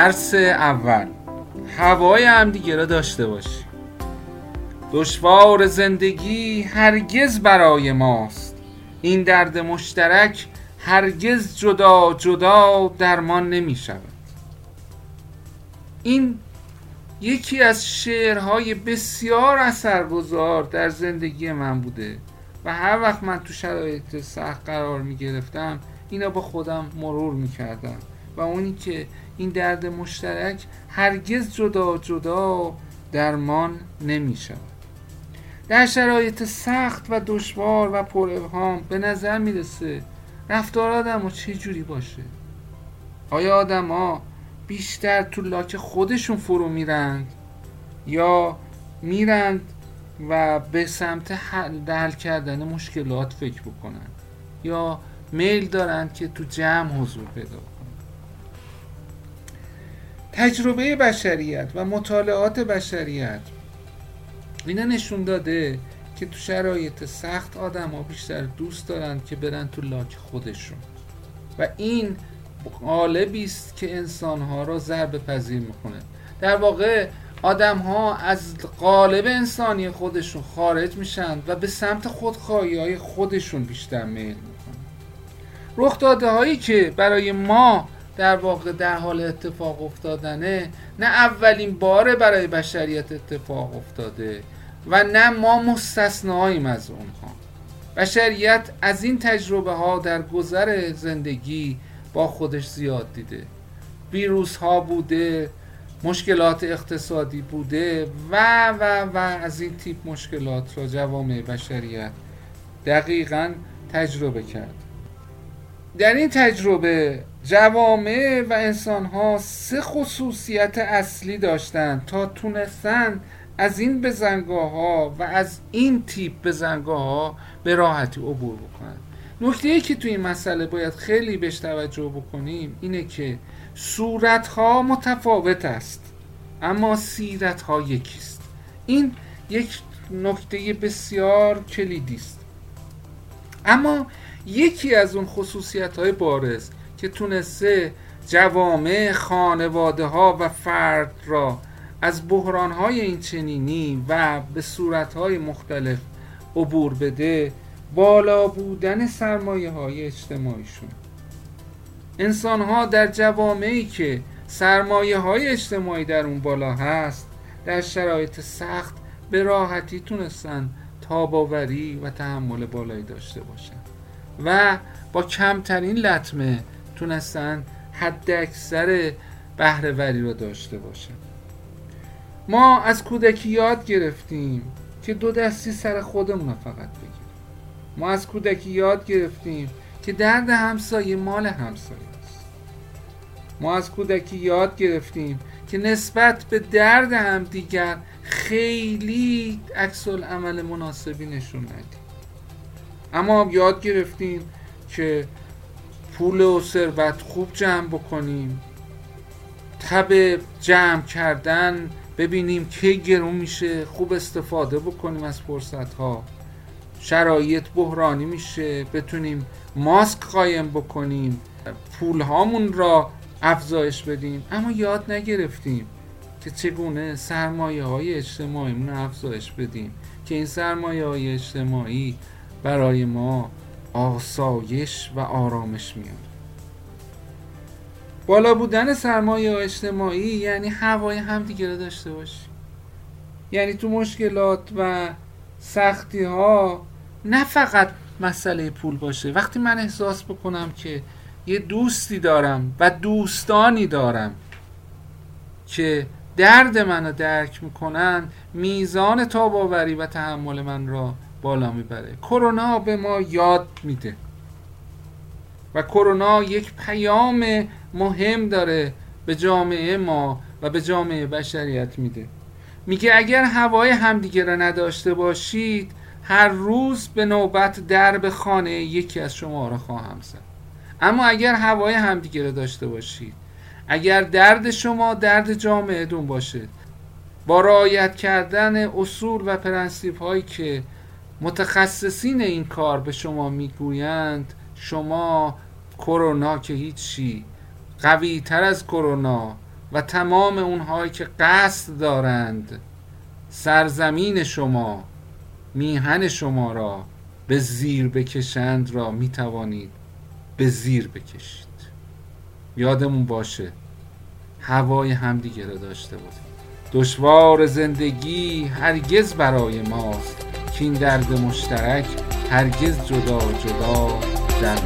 درس اول. هوای همدیگه را داشته باشیم دشوار زندگی هرگز برای ماست. این درد مشترک هرگز جدا جدا درمان نمی شود. این یکی از شعرهای بسیار اثرگذار در زندگی من بوده و هر وقت من تو شرایط سخت قرار می گرفتم اینا با خودم مرور می کردم. و اونی که این درد مشترک هرگز جدا جدا درمان نمی شود در شرایط سخت و دشوار و پر ابهام به نظر می‌رسه رفتار آدم چه جوری باشه؟ آیا آدم ها بیشتر تو لاک خودشون فرو میرند یا میرند و به سمت حل کردن مشکلات فکر بکنن یا میل دارند که تو جمع حضور پیدا تجربه بشریت و مطالعات بشریت. اینا نشون داده که تو شرایط سخت آدم ها بیشتر دوست دارن که برن تو لاک خودشون. و این قالبی است که انسان ها را ضربه پذیر می‌کنه. در واقع آدم ها از قالب انسانی خودشون خارج میشن و به سمت خودخواهی های خودشون بیشتر میل می‌کنن. رخ داده هایی که برای ما در واقع در حال اتفاق افتادنه نه اولین باره برای بشریت اتفاق افتاده و نه ما مستثناییم از اونها بشریت از این تجربه ها در گذر زندگی با خودش زیاد دیده. ویروس ها بوده مشکلات اقتصادی بوده و و و از این تیپ مشکلات را جوامع بشریت دقیقا تجربه کرد. در این تجربه جوامع و انسان ها سه خصوصیت اصلی داشتند تا تونستن از این بزنگاه ها و از این تیپ بزنگاه ها به راحتی عبور بکنن. نکته که توی این مسئله باید خیلی بهش توجه بکنیم اینه که صورت ها متفاوت است اما سیرت ها یکیست این یک نکته بسیار کلیدی است. اما یکی از اون خصوصیت های بارز که تونسته جوامع خانواده ها و فرد را از بحران های این چنینی و به صورت های مختلف عبور بده بالا بودن سرمایه های اجتماعیشون. انسان ها در جوامعی که سرمایه های اجتماعی در اون بالا هست در شرایط سخت به راحتی تونستن تاباوری و تحمل بالایی داشته باشن. و با کمترین لطمه تونستن حد اکثر بهرهوری رو داشته باشن. ما از کودکی یاد گرفتیم که دو دستی سر خودمون فقط بگیریم ما از کودکی یاد گرفتیم که درد همسایه مال همسایه است. ما از کودکی یاد گرفتیم که نسبت به درد همدیگر خیلی عکس عمل مناسبی نشون ندیم. اما یاد گرفتیم که پول و ثروت خوب جمع بکنیم. تب جمع کردن ببینیم کی گرون میشه خوب استفاده بکنیم از فرصت ها شرایط بحرانی میشه بتونیم ماسک قایم بکنیم. پول هامون را افزایش بدیم. اما یاد نگرفتیم که چگونه سرمایه های اجتماعیمون افزایش بدیم. که این سرمایه های اجتماعی برای ما آسایش و آرامش میاد بالا بودن سرمایه اجتماعی یعنی هوای همدیگه رو داشته باشی. یعنی تو مشکلات و سختی ها نه فقط مسئله پول باشه. وقتی من احساس بکنم که یه دوستی دارم و دوستانی دارم که درد منو درک می‌کنن میزان تاباوری و تحمل من را بالا می‌بره. کرونا به ما یاد میده. و کرونا یک پیام مهم داره به جامعه ما و به جامعه بشریت میده. میگه اگر هوای همدیگه را نداشته باشید هر روز به نوبت درب خانه یکی از شما را خواهم زد. اما اگر هوای همدیگه را داشته باشید اگر درد شما درد جامعه دون باشه با رعایت کردن اصول و پرنسیپ هایی که متخصصین این کار به شما می‌گویند شما کرونا که هیچی قوی تر از کرونا و تمام اونهایی که قصد دارند سرزمین شما میهن شما را به زیر بکشند را می توانید به زیر بکشید. یادمون باشه هوای همدیگه را داشته باشید. دشوار زندگی هرگز برای ماست. که این درد مشترک هرگز جدا جدا در